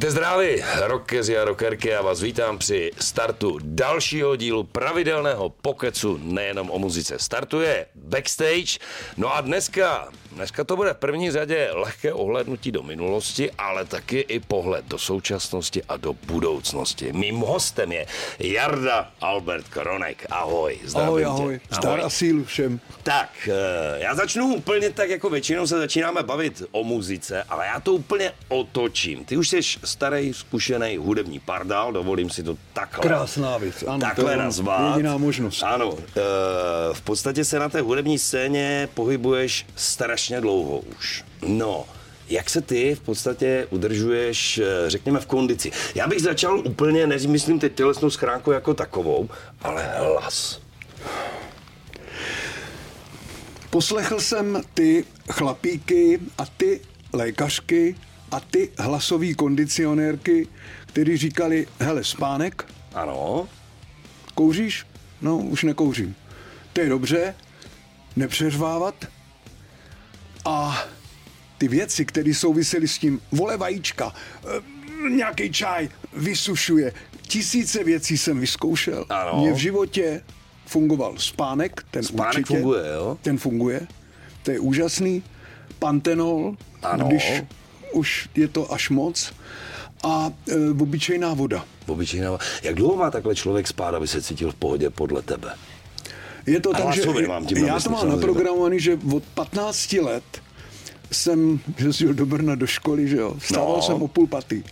Buďte zdraví, rockeři a rockerky, já vás vítám při startu dalšího dílu pravidelného pokecu nejenom o muzice. Startuje Backstage, no a dneska, dneska to bude v první řadě lehké ohlednutí do minulosti, ale taky i pohled do současnosti a do budoucnosti. Mým hostem je Jarda Albert Kronek. Ahoj, zdravím Ahoj, tě. ahoj. Zdar a sílu všem. Tak, eh, já začnu úplně tak, jako většinou se začínáme bavit o muzice, ale já to úplně otočím. Ty už jsi starý, zkušený hudební pardál, dovolím si to takhle. Krásná věc, ano, to takhle je nazvat. jediná možnost. Ano, eh, v podstatě se na té hudební scéně pohybuješ strašně dlouho už. No, jak se ty v podstatě udržuješ, eh, řekněme, v kondici? Já bych začal úplně, nezmyslím teď tělesnou schránku jako takovou, ale hlas. Poslechl jsem ty chlapíky a ty lékařky a ty hlasové kondicionérky, kteří říkali, hele, spánek, Ano, kouříš? No, už nekouřím. To je dobře, nepřeřvávat. A ty věci, které souvisely s tím, vole vajíčka, nějaký čaj, vysušuje, tisíce věcí jsem vyzkoušel. Ano. Mně v životě fungoval spánek, ten Spánek určitě. funguje, jo? Ten funguje, to je úžasný. Pantenol, Ano. když už je to až moc. A e, obyčejná voda. obyčejná. Jak dlouho má takhle člověk spát, aby se cítil v pohodě podle tebe? Je to tak, že mám tím já to mám samozřejmě. naprogramovaný, že od 15 let jsem jezdil do Brna do školy, že jo. Vstával No. jsem o půl patý.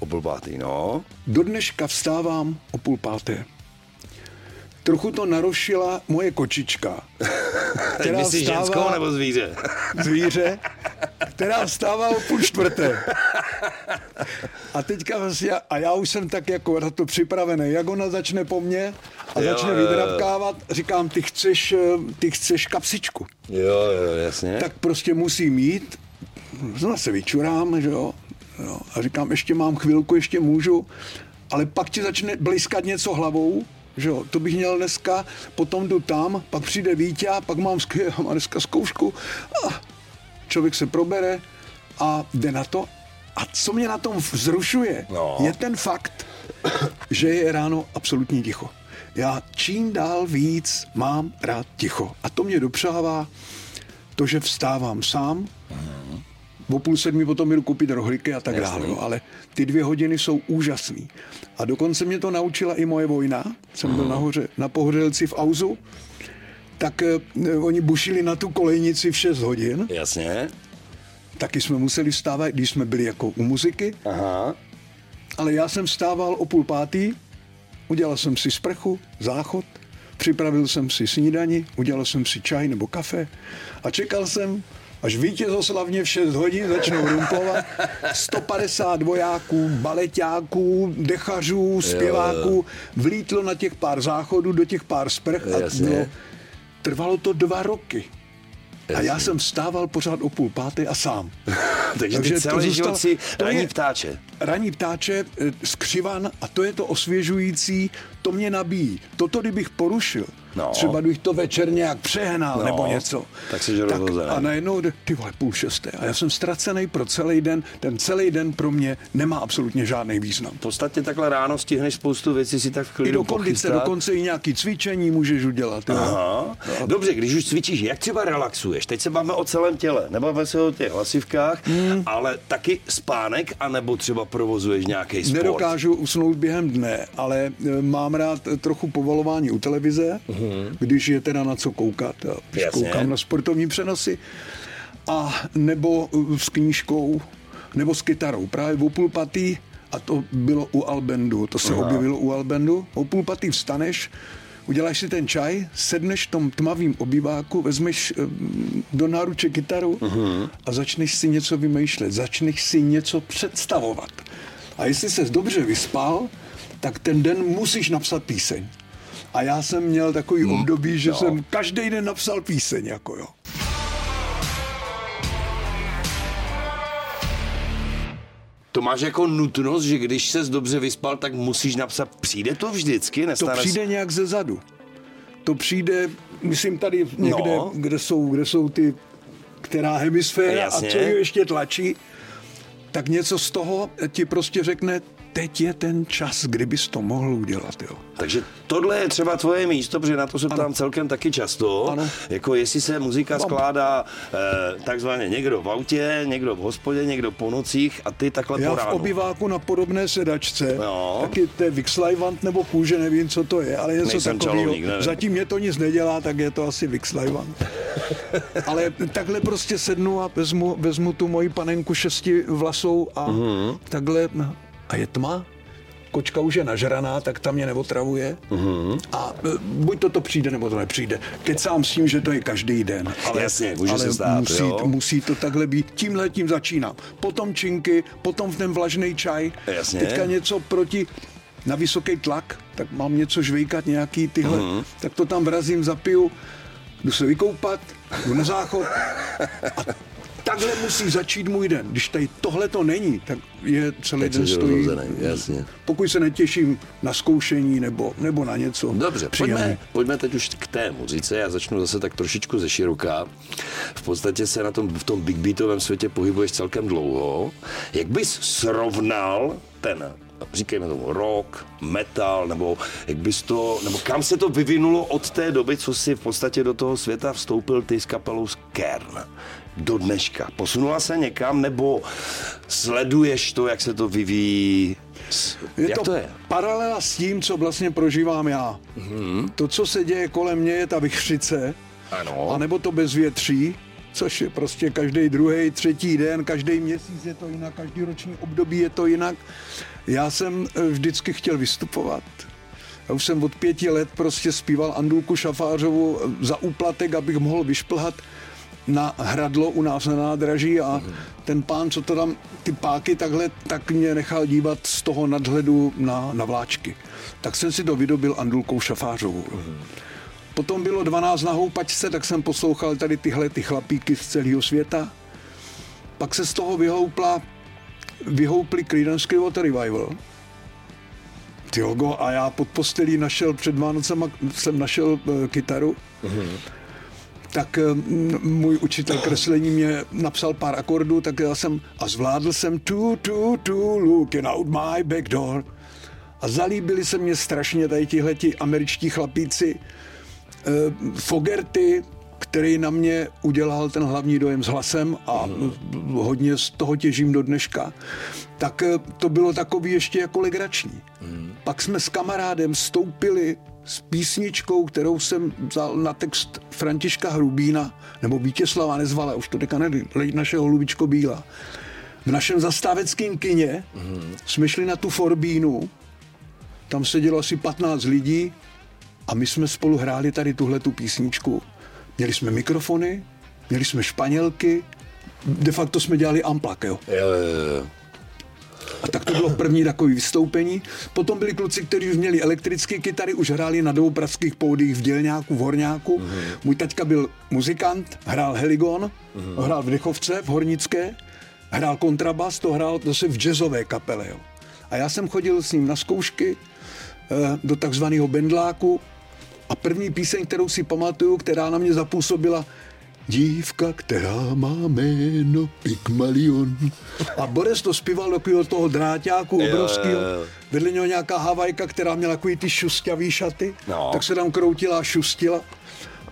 O půl pátý, no. Do dneška vstávám o půl páté. Trochu to narušila moje kočička, která Myslíš ženskou vstává, nebo zvíře? zvíře, která vstává o půl čtvrté. A teďka vlastně, a já už jsem tak jako na to připravený, jak ona začne po mně a Jo, začne jo, vydrabkávat, říkám, ty chceš, eh, ty chceš kapsičku. Jo, jo, jasně. tak prostě musím mít, znovu se vyčurám, že jo, jo, a říkám, ještě mám chvilku, ještě můžu, ale pak ti začne bliskat něco hlavou, že jo, to bych měl dneska, potom jdu tam, pak přijde Vítě, pak mám, mám dneska zkoušku a člověk se probere a jde na to. A co mě na tom vzrušuje, No. je ten fakt, že je ráno absolutní ticho. Já čím dál víc mám rád ticho. A to mě dopřává to, že vstávám sám, o půl sedmi potom jdu koupit rohlíky a tak Jasný. dále. Ale ty dvě hodiny jsou úžasný. A dokonce mě to naučila i moje vojna. Jsem byl nahoře, na Pohořelci v Auzu. Tak eh, oni bušili na tu kolejnici v 6 hodin. Jasně. Taky jsme museli vstávat, když jsme byli jako u muziky. Aha. Ale já jsem vstával o půl pátý, udělal jsem si sprchu, záchod, připravil jsem si snídani, udělal jsem si čaj nebo kafe a čekal jsem, až vítězoslavně v 6 hodin začnou rumpovat 150 vojáků, baletáků, dechařů, zpěváků, vlítlo na těch pár záchodů, do těch pár sprch a bylo, trvalo to dva roky. A já jsem stával pořád o půl páté a sám. Takže ty celý život si to raní je- ptáče. Raní ptáče, eh, skřivan a to je to osvěžující, to mě nabíjí. Toto, kdybych porušil, No. třeba kdybych to večer nějak přehnal No, nebo něco. tak jsi rozhozený. A najednou, jde, ty vole, půl šesté. A já jsem ztracený pro celý den. Ten celý den pro mě nemá absolutně žádný význam. V podstatě takhle ráno stihneš spoustu věcí si tak v I klidu do kondice, dokonce i nějaký cvičení můžeš udělat. Aha. Dobře, když už cvičíš, jak třeba relaxuješ? Teď se bavíme o celém těle, nebavíme se o těch hlasivkách, Hmm. ale taky spánek, anebo třeba provozuješ nějaký sport? Nedokážu usnout během dne, ale e, mám rád e, trochu povolování u televize, když je teda na co koukat. Když Jasně. koukám na sportovní přenosy. A nebo e, s knížkou, nebo s kytarou. Právě o půl patý, a to bylo u Albendu, to se objevilo u Albendu, o půl patý vstaneš, uděláš si ten čaj, sedneš v tom tmavým obýváku, vezmeš e, do náruče kytaru a začneš si něco vymýšlet, začneš si něco představovat. A jestli ses dobře vyspal, tak ten den musíš napsat píseň. A já jsem měl takový období, že jo. jsem každý den napsal píseň, jako jo. To máš jako nutnost, že když ses dobře vyspal, tak musíš napsat, přijde to vždycky? To Nestane přijde nějak ze zadu. To přijde, myslím tady někde, No. kde, jsou, kde jsou ty, která hemisféra Jasně. a co ji ještě tlačí, tak něco z toho ti prostě řekne, teď je ten čas, kdybys to mohl udělat. Jo. Takže tohle je třeba tvoje místo, protože na to se ptám celkem taky často. Ano. Jako jestli se muzika skládá eh, takzvaně někdo v autě, někdo v hospodě, někdo po nocích a ty takhle Já po v ránu. obyváku na podobné sedačce, Jo. taky to je Vixlajvant nebo kůže, nevím, co to je, ale něco takového. Zatím mě to nic nedělá, tak je to asi Vixlajvant. ale takhle prostě sednu a vezmu, vezmu tu moji panenku šesti vlasou a Mhm. takhle, a je tma, kočka už je nažraná, tak tam mě neotravuje. Mhm. A e, buď to to přijde, nebo to nepřijde. Teď sám s tím, že to je každý den. Ale, Jasně, může ale se stát, musí, jo. musí to takhle být. Tímhle tím začínám. Potom činky, potom v ten vlažný čaj. Jasně. Teďka něco proti na vysoký tlak, tak mám něco žvejkat, nějaký tyhle, Mhm. tak to tam vrazím, zapiju, jdu se vykoupat, jdu na záchod a takhle musí začít můj den. Když tady tohle to není, tak je celý Tak den stojí. rozhozený, jasně. Pokud se netěším na zkoušení nebo, nebo na něco Dobře, příjemný. pojďme, pojďme teď už k té muzice. Já začnu zase tak trošičku ze široka. V podstatě se na tom, v tom big beatovém světě pohybuješ celkem dlouho. Jak bys srovnal ten říkejme tomu rock, metal, nebo jak bys to, nebo kam se to vyvinulo od té doby, co si v podstatě do toho světa vstoupil ty s kapelou Kern do dneška. Posunula se někam, nebo sleduješ to, jak se to vyvíjí? Je jak to, to je? paralela s tím, co vlastně prožívám já. Mm-hmm. To, co se děje kolem mě, je ta vychřice, Ano. anebo to bezvětří, což je prostě každý druhý, třetí den, každý měsíc je to jinak, každý roční období je to jinak. Já jsem eh, vždycky chtěl vystupovat. Já už jsem od pěti let prostě zpíval Andulku Šafářovu eh, za úplatek, abych mohl vyšplhat na hradlo u nás na nádraží a ten pán, co to tam, ty páky takhle, tak mě nechal dívat z toho nadhledu na, na vláčky. Tak jsem si to vydobil Andulkou Šafářovou. Potom bylo 12 na houpačce, tak jsem poslouchal tady tyhle ty chlapíky z celého světa. Pak se z toho vyhoupla, vyhoupli Creedence Clearwater Revival. Tyjogo, a já pod postelí našel před Vánocema, jsem našel e, kytaru. Tak e, m, můj učitel kreslení mě napsal pár akordů, tak já jsem a zvládl jsem tu, tu, tu, looking out my back door. A zalíbili se mě strašně tady tihleti američtí chlapíci. E, Fogerty, který na mě udělal ten hlavní dojem s hlasem a hodně z toho těžím do dneška, tak e, to bylo takový ještě jako legrační. Pak jsme s kamarádem stoupili s písničkou, kterou jsem vzal na text Františka Hrubína, nebo Vítězslava Nezvala, už to teďka nevím, našeho Hlubičko Bíla. V našem zastáveckém kině jsme šli na tu Forbínu, tam sedělo asi 15 lidí a my jsme spolu hráli tady tuhle tu písničku. Měli jsme mikrofony, měli jsme španělky, de facto jsme dělali amplak, jo. Jo, jo, jo. A tak to bylo první takové vystoupení. Potom byli kluci, kteří už měli elektrické kytary, už hráli na dvou pražských poudích v Dělňáku, v Horňáku. Mm-hmm. Můj taťka byl muzikant, hrál heligon, mm-hmm. hrál v Dechovce, v Hornické, hrál kontrabas, to hrál zase v jazzové kapele. Jo. A já jsem chodil s ním na zkoušky eh, do takzvaného bendláku a první píseň, kterou si pamatuju, která na mě zapůsobila, Dívka, která má jméno Pygmalion. A Boris to zpíval do toho dráťáku obrovského. Vedle něho nějaká havajka, která měla takový ty šusťavý šaty. No. Tak se tam kroutila a šustila.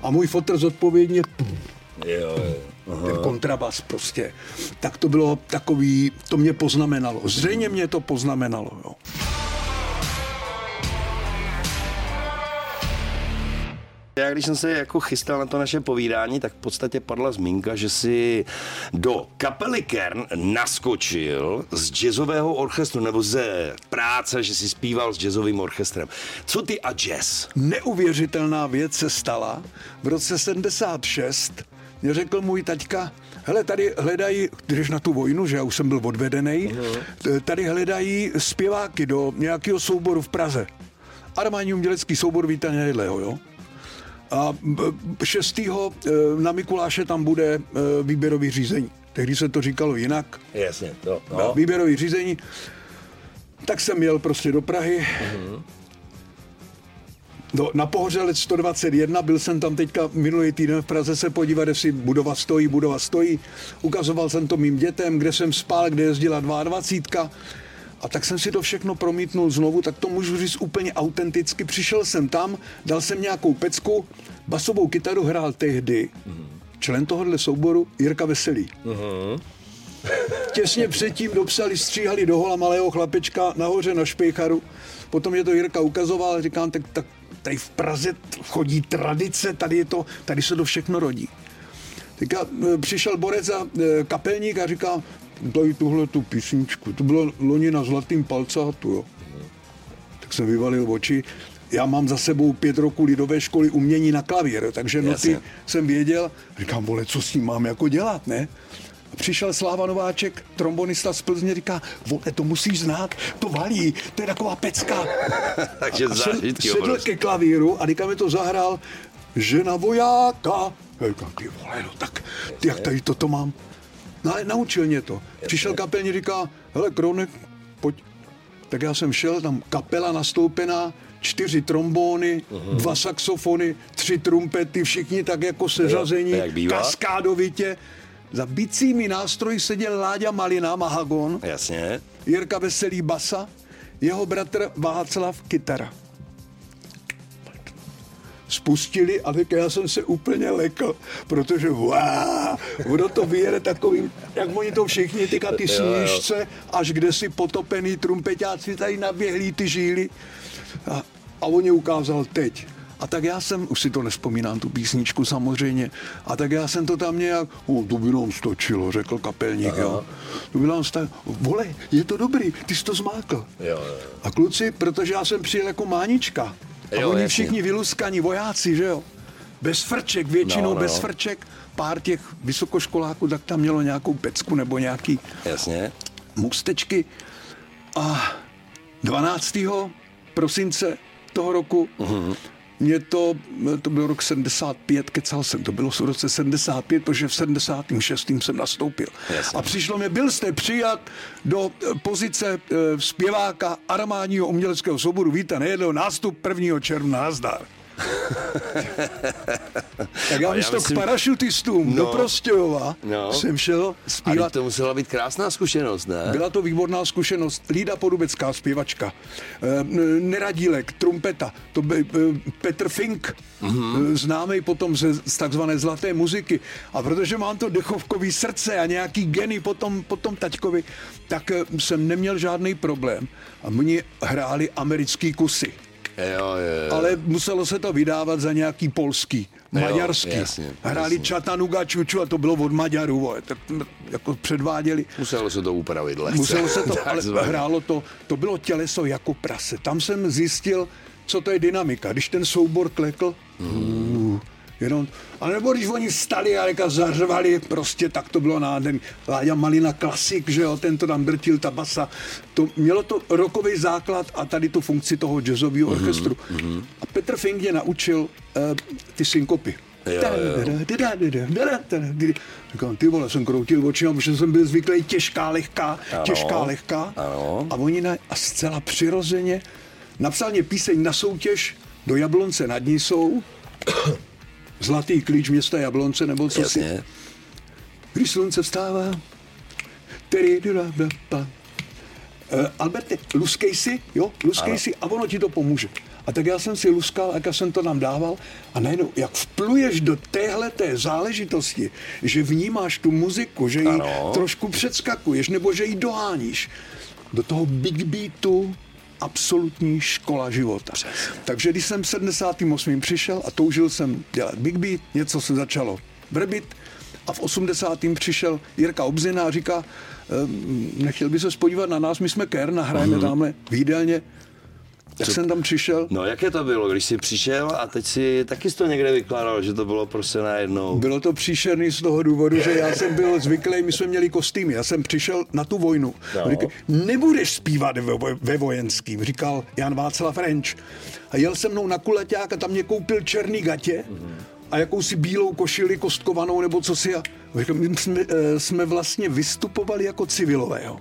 A můj fotr zodpovědně pum, jo, jo. ten kontrabas prostě. Tak to bylo takový, to mě poznamenalo. Zřejmě mě to poznamenalo. Jo. Já když jsem se jako chystal na to naše povídání, tak v podstatě padla zmínka, že si do kapely Kern naskočil z jazzového orchestru, nebo ze práce, že si zpíval s jazzovým orchestrem. Co ty a jazz? neuvěřitelná věc se stala. V roce 76 mě řekl můj taťka, hele, tady hledají, když na tu vojnu, že já už jsem byl odvedený, t- tady hledají zpěváky do nějakého souboru v Praze. Armádní umělecký soubor Víta Nejedleho, jo? A b- 6. eh, na Mikuláše tam bude eh, výběrový řízení. Tehdy se to říkalo jinak. Jasně, to, No. Výběrový řízení. Tak jsem jel prostě do Prahy. No, na Pohořelec 121, byl jsem tam teďka minulý týden v Praze se podívat, jestli budova stojí, budova stojí. Ukazoval jsem to mým dětem, kde jsem spál, kde jezdila 22. A tak jsem si to všechno promítnul znovu, tak to můžu říct úplně autenticky. Přišel jsem tam, dal jsem nějakou pecku, basovou kytaru hrál tehdy člen tohohle souboru Jirka Veselý. Uh-huh. Těsně předtím dopsali, stříhali do hola malého chlapečka nahoře na Špejcharu. Potom je to Jirka ukazoval, říkám, tak, tak tady v Praze chodí tradice, tady, je to, tady se to všechno rodí. Teďka přišel borec a e, kapelník a říká, tady tuhle tu písničku, to bylo loni na Zlatým palcátu, jo. Tak jsem vyvalil oči, já mám za sebou pět roků lidové školy umění na klavír, takže noty Jasně. jsem věděl, říkám, vole, co s tím mám jako dělat, ne? A přišel Sláva Nováček, trombonista z Plzně, říká, vole, to musíš znát, to valí, to je taková pecka. takže a zážitky sedl ke klavíru a teďka mi to zahrál, žena vojáka. Já říkám, ty vole, no tak, ty, jak tady toto mám? No ale naučil mě to. Přišel kapelní, říká, hele, Kronek, pojď. Tak já jsem šel, tam kapela nastoupená, čtyři trombóny, uh-huh. dva saxofony, tři trumpety, všichni tak jako seřazení, kaskádovitě. Za bicími nástroji seděl Láďa Malina, Mahagon. Jasně. Jirka Veselý basa, jeho bratr Václav kytara spustili a tak já jsem se úplně lekl, protože wow, ono to vyjede takovým, jak oni to všichni, tyka ty snížce, až kde si potopený trumpetáci tady naběhlí ty žíly. A, a on je ukázal teď. A tak já jsem, už si to nespomínám, tu písničku samozřejmě, a tak já jsem to tam nějak, o, to by nám stačilo, řekl kapelník, Aha. jo. To by nám stačilo, vole, je to dobrý, ty jsi to zmákl. Jo, jo. A kluci, protože já jsem přijel jako mánička, a jo, oni jasně. všichni vyluskaní vojáci, že jo? Bez frček, většinou no, no. bez frček. Pár těch vysokoškoláků, tak tam mělo nějakou pecku nebo nějaký jasně. mustečky. A 12. prosince toho roku uh-huh. Mě to, to byl rok 75, kecal jsem, to bylo v roce 75, protože v 76. jsem nastoupil. Jasně. A přišlo mi, byl jste přijat do eh, pozice e, zpěváka armádního uměleckého souboru Víta Nejedlého nástup 1. června, nazdar. tak já místo myslím... k parašutistům no, do Prostějova no. jsem šel zpívat. to musela být krásná zkušenost, ne? Byla to výborná zkušenost. Lída Podubecká, zpěvačka. E, Neradílek, trumpeta. To byl e, Petr Fink, mm-hmm. e, známý potom ze, z takzvané zlaté muziky. A protože mám to dechovkový srdce a nějaký geny potom, potom taťkovi, tak jsem neměl žádný problém. A oni hráli americký kusy. Jo, jo, jo. Ale muselo se to vydávat za nějaký polský, jo, maďarský. Jasně, Hráli jasně. Čatanuga Čuču a to bylo od Maďarů, vole, tak jako předváděli. Muselo se to upravit lehce. Muselo se to, ale hrálo to, to bylo těleso jako prase. Tam jsem zjistil, co to je dynamika. Když ten soubor klekl, hmm. Jenom, a nebo když oni stali a jaka zařvali, prostě tak to bylo nádherný. Láďa Malina klasik, že jo, ten to tam drtil, ta basa. To, mělo to rokový základ a tady tu funkci toho jazzového mm-hmm, orchestru. Mm-hmm. A Petr Fink mě naučil uh, ty synkopy. Říkám, ty vole, jsem kroutil očima, protože jsem byl zvyklý těžká, lehká, ano, těžká, lehká. Ano. A oni na, a zcela přirozeně napsal mě píseň na soutěž do Jablonce nad Nisou Zlatý klíč města Jablonce, nebo co Jasně. si. Když slunce vstává, tedy uh, Alberte, luskej si, jo, luskej ano. si a ono ti to pomůže. A tak já jsem si luskal, jak jsem to nám dával a najednou, jak vpluješ do téhle té záležitosti, že vnímáš tu muziku, že ji ano. trošku předskakuješ, nebo že ji doháníš, do toho big beatu, absolutní škola života. Přesně. Takže když jsem v 78. přišel a toužil jsem dělat Big Beat, něco se začalo vrbit a v 80. přišel Jirka Obzina a říká, ehm, nechtěl by se podívat na nás, my jsme Ker, nahrajeme uh-huh. tamhle v jídelně, jak Co? jsem tam přišel. No jaké to bylo, když jsi přišel a teď si taky jsi to někde vykládal, že to bylo prostě najednou. Bylo to příšerný z toho důvodu, že já jsem byl zvyklý, my jsme měli kostýmy, já jsem přišel na tu vojnu. No. Říkal, nebudeš zpívat ve, ve vojenským, říkal Jan Václav French. A jel se mnou na kuleťák a tam mě koupil černý gatě mm-hmm. a jakousi bílou košili kostkovanou nebo co si. A říkal, my jsme, eh, jsme vlastně vystupovali jako civilové. Jo.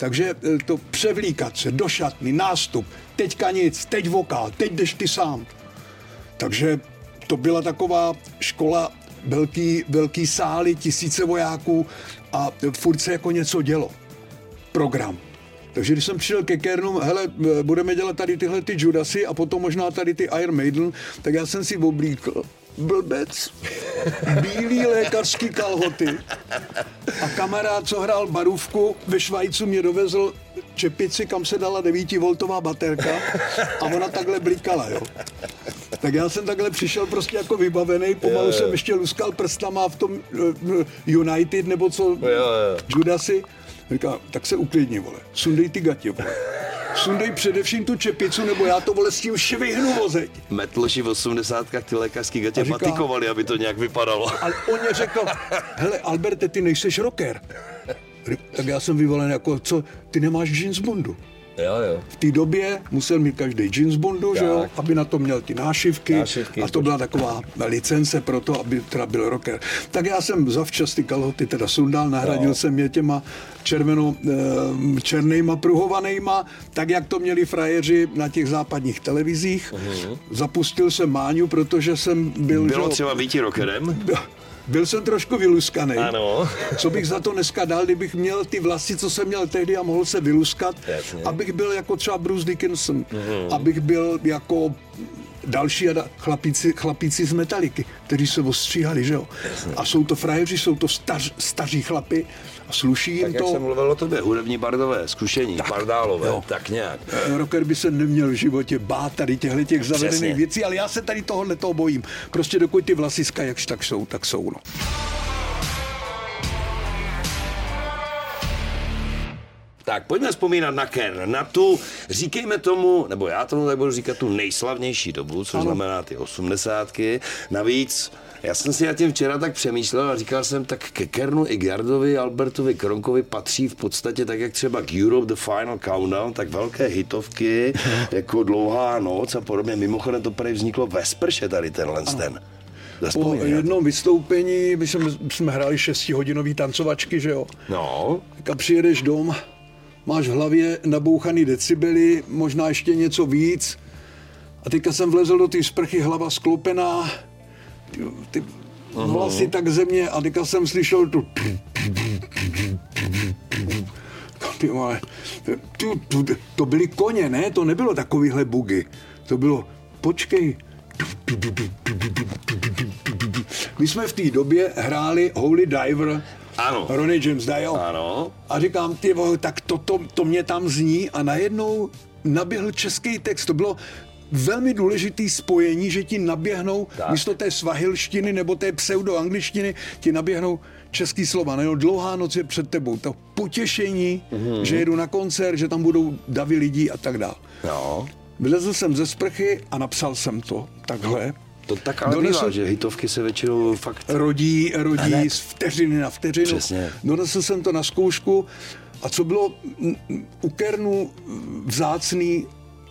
Takže eh, to převlíkat se do šatny, nástup, teďka nic, teď vokál, teď jdeš ty sám. Takže to byla taková škola velký, velký sály, tisíce vojáků a furt se jako něco dělo. Program. Takže když jsem přišel ke Kernům, hele, budeme dělat tady tyhle ty Judasy a potom možná tady ty Iron Maiden, tak já jsem si oblíkl blbec, bílý lékařský kalhoty a kamarád, co hrál barůvku ve Švajcu, mě dovezl čepici, kam se dala 9voltová baterka a ona takhle blíkala, jo. Tak já jsem takhle přišel prostě jako vybavený, pomalu jo, jo. jsem ještě luskal prstama v tom uh, United nebo co, jo, jo. Judasy. Říká, tak se uklidni, vole, sundej ty gatě, vole. Sundej především tu čepicu, nebo já to vole s tím švihnu vozeď. Metloši v 80. ty lékařský gatě říká, patikovali, aby to nějak vypadalo. Ale on mě řekl, hele Alberte, ty nejseš rocker. Tak já jsem vyvolen jako, co, ty nemáš jeans bundu. Jo, jo. V té době musel mít každý jeans bundu, že jo, aby na to měl ty nášivky, nášivky a to byla taková licence pro to, aby teda byl rocker. Tak já jsem zavčas ty kalhoty teda sundal, nahradil jo. jsem je těma červeno, eh, černýma pruhovanýma, tak jak to měli frajeři na těch západních televizích. Uh-huh. Zapustil jsem Máňu, protože jsem byl... Bylo že, třeba být rockerem? Byl jsem trošku vyluskaný. Ano. Co bych za to dneska dal, kdybych měl ty vlasy, co jsem měl tehdy a mohl se vyluskat, Jasně. abych byl jako třeba Bruce Dickinson, mm-hmm. abych byl jako další a chlapíci, chlapíci z metaliky, kteří se ostříhali, že jo. Jasně. A jsou to frajeři, jsou to stař, staří chlapy a sluší jim tak to. jak jsem mluvil o tobě, hudební bardové, zkušení, tak, pardálové, jo. tak nějak. Eh, rocker by se neměl v životě bát tady těchto těch zavedených věcí, ale já se tady tohohle toho bojím. Prostě dokud ty vlasiska jakž tak jsou, tak jsou. No. Tak pojďme vzpomínat na Ken, na tu, říkejme tomu, nebo já tomu tak budu říkat, tu nejslavnější dobu, což ano. znamená ty osmdesátky. Navíc já jsem si na tím včera tak přemýšlel a říkal jsem, tak ke Kernu i Gardovi, Albertovi Kronkovi patří v podstatě tak, jak třeba k Europe The Final Countdown, tak velké hitovky, jako Dlouhá noc a podobně. Mimochodem to tady vzniklo ve sprše tady tenhle ano. ten. Po jednom vystoupení, my jsme, jsme hráli šestihodinový tancovačky, že jo? No. Tak a přijedeš dom, máš v hlavě nabouchaný decibely, možná ještě něco víc. A teďka jsem vlezl do té sprchy, hlava sklopená, ty, ty vlasy tak země a teďka jsem slyšel tu ty vole, tu, tu, to byly koně, ne? To nebylo takovýhle bugy. To bylo, počkej, my jsme v té době hráli Holy Diver ano. Ronnie James Dio. Ano. A říkám, ty vole, tak to, to, to mě tam zní a najednou naběhl český text. To bylo velmi důležitý spojení, že ti naběhnou tak. místo té svahilštiny nebo té pseudoangličtiny ti naběhnou český slova. No, dlouhá noc je před tebou. To potěšení, mm-hmm. že jedu na koncert, že tam budou davy lidí a tak dále. No. Vylezl jsem ze sprchy a napsal jsem to takhle. To tak ale Donesl... bývá, že hitovky se většinou fakt... Rodí, rodí z vteřiny na vteřinu. Přesně. Donesl jsem to na zkoušku a co bylo u Kernu vzácný,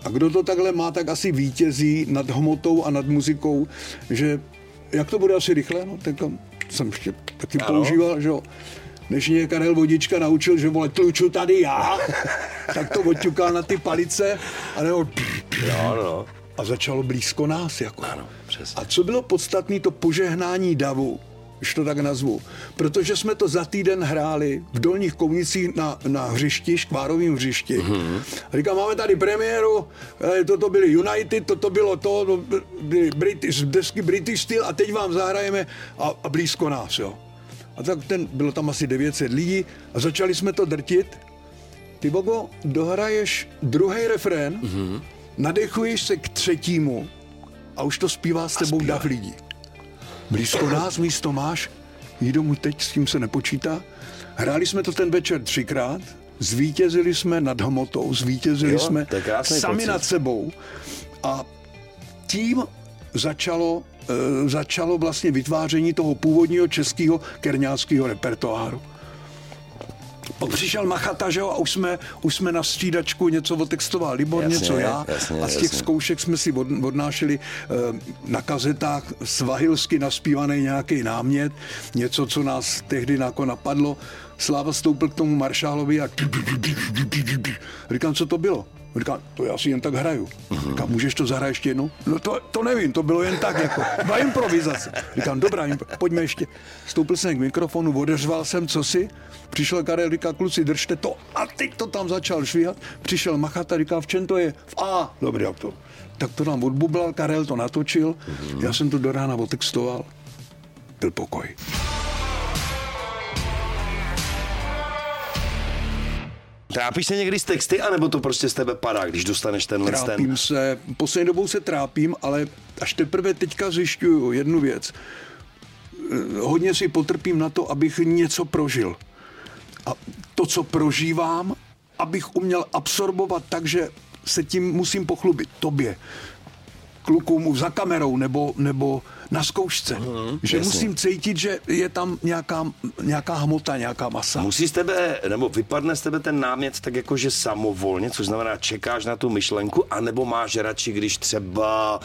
a kdo to takhle má, tak asi vítězí nad hmotou a nad muzikou, že jak to bude asi rychle, no, tak jsem ještě taky ano. používal, že jo. Než mě Karel Vodička naučil, že vole, tluču tady já, tak to odťukal na ty palice a nebo... Jo, no a začalo blízko nás. Jako. Ano, přesně. A co bylo podstatné, to požehnání davu, když to tak nazvu. Protože jsme to za týden hráli v Dolních Kounicích na, na hřišti, škvárovým hřišti. Mm-hmm. A říkám, máme tady premiéru, eh, toto byly United, toto bylo to, to byly British, desky British Steel a teď vám zahrajeme a, a blízko nás, jo. A tak ten, bylo tam asi 900 lidí a začali jsme to drtit. Ty Bogo, dohraješ druhý refrén, mm-hmm nadechuješ se k třetímu a už to zpívá s tebou dav lidí. Blízko nás místo máš, jí mu teď, s tím se nepočítá. Hráli jsme to ten večer třikrát, zvítězili jsme nad hmotou, zvítězili jo, jsme sami pocit. nad sebou a tím začalo, e, začalo vlastně vytváření toho původního českého kerňáckého repertoáru. Přišel Machata, že jo, a už jsme, už jsme na střídačku něco otextoval Libor, Jasně, něco já. jasně, a z těch jasně. zkoušek jsme si od, odnášeli eh, na kazetách svahilsky naspívaný nějaký námět, něco, co nás tehdy jako napadlo. Sláva stoupil k tomu maršálovi a říkám, co to bylo? Říkám, to já si jen tak hraju. Říkám, můžeš to zahrát ještě jednou? No to, to nevím, to bylo jen tak, jako, dva improvizace. Říkám, dobrá, impro- pojďme ještě. Stoupil jsem k mikrofonu, odeřval jsem cosi, přišel Karel, říká, kluci, držte to. A teď to tam začal švíhat. Přišel Machata, říká, v čem to je? V A. Dobrý, jak to? Tak to nám odbublal, Karel to natočil, já jsem to do rána otextoval. Byl pokoj. Trápíš se někdy s texty, anebo to prostě z tebe padá, když dostaneš tenhle ten? Trápím se, poslední dobou se trápím, ale až teprve teďka zjišťuju jednu věc. Eh, Hodně si potrpím na to, abych něco prožil. A to, co prožívám, abych uměl absorbovat tak, že se tím musím pochlubit tobě, klukům za kamerou nebo, nebo na zkoušce. Mm, že jasně. musím cítit, že je tam nějaká, nějaká hmota, nějaká masa. Musí z tebe, nebo vypadne z tebe ten námět tak jakože samovolně, což znamená čekáš na tu myšlenku, anebo máš radši, když třeba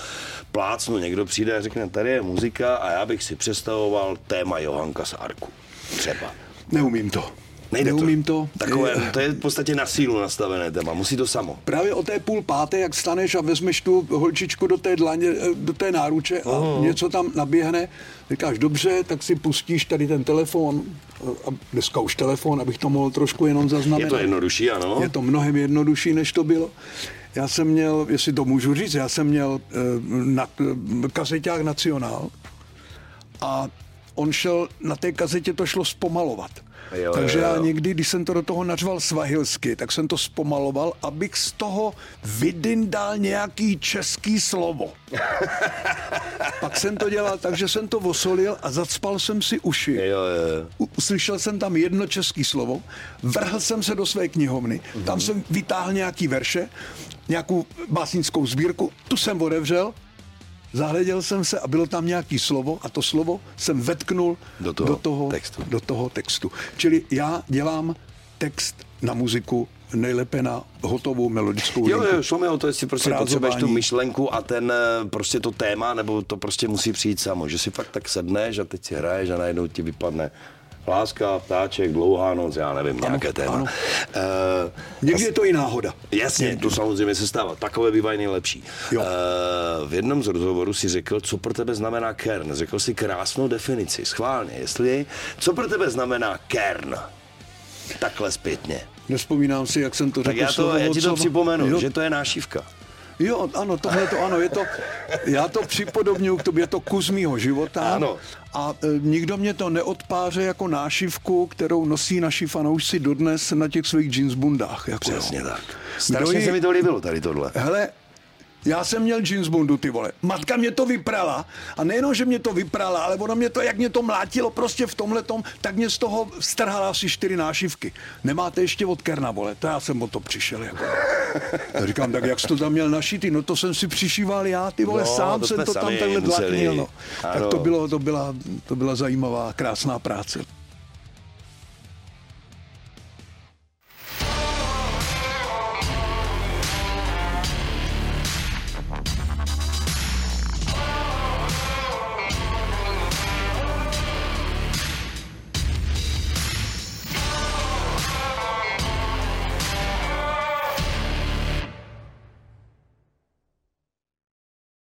plácnu, někdo přijde a řekne, tady je muzika a já bych si představoval téma Johanka z Arku. Třeba. Neumím to. Nejde Neumím to. to. Takové, to je v podstatě na sílu nastavené téma, musí to samo. Právě o té půl páté, jak staneš a vezmeš tu holčičku do té dlaně, eh, do té náruče a Aha. něco tam naběhne, říkáš dobře, tak si pustíš tady ten telefon, a dneska už telefon, abych to mohl trošku jenom zaznamenat. Je to jednodušší, ano? Je to mnohem jednodušší, než to bylo. Já jsem měl, jestli to můžu říct, já jsem měl eh, na, eh, kazeťák Nacionál a on šel, na té kazetě to šlo zpomalovat. Jo, Takže jo, jo. já někdy, když jsem to do toho nařval svahilsky, tak jsem to zpomaloval, abych z toho vydindal nějaký český slovo. Pak jsem to dělal tak, že jsem to osolil a zacpal jsem si uši. Jo, jo. U- Uslyšel jsem tam jedno český slovo, vrhl jsem se do své knihovny, tam jsem vytáhl nějaký verše, nějakou básnickou sbírku, tu jsem otevřel, zahleděl jsem se a bylo tam nějaký slovo a to slovo jsem vetknul Do toho do toho, textu. do toho textu. Čili já dělám text na muziku nejlépe na hotovou melodickou Jo, linku. jo, šlo mi o to, jestli prostě Frázování. potřebuješ tu myšlenku a ten eh, prostě to téma, nebo to prostě musí přijít samo, že si fakt tak sedneš a teď si hraješ a najednou ti vypadne láska, ptáček, dlouhá noc, já nevím, nějaké téma. ano. Eh, Někdy je to i náhoda. Jasně, to samozřejmě se stává. Takové bývají nejlepší. Jo. Eh, v jednom z rozhovorů si řekl, co pro tebe znamená kern. Řekl si krásnou definici, schválně. Jestli, co pro tebe znamená kern? Takhle zpětně. Nespomínám si, jak jsem to Tak řekl. já, to, slovo já ti to připomenu, Jo, že to je nášivka. Jo, ano, tohle to ano, je to, já to připodobňuji k tobě, je to kus mýho života. Ano. A e, nikdo mě to neodpáře jako nášivku, kterou nosí naši fanoušci dodnes na těch svých jeansbundách. Jako, jo. Přesně tak. Kdo Strašně ji- se mi to líbilo, tady tohle. Hele, já jsem měl jeansbundu, ty vole. Matka mě to vyprala a nejenom, že mě to vyprala, ale ona mě to, jak mě to mlátilo prostě v tomhle tom, tak mě z toho strhala asi čtyři nášivky. Nemáte ještě od Kerna, vole, to já jsem o to přišel. Jako. Já říkám, tak jak jsi to tam měl našitý? No to jsem si přišíval já, ty vole, No, sám to jsem to tam takhle museli. dlaknil. No. Tak to, bylo, to, byla, to byla zajímavá, krásná práce.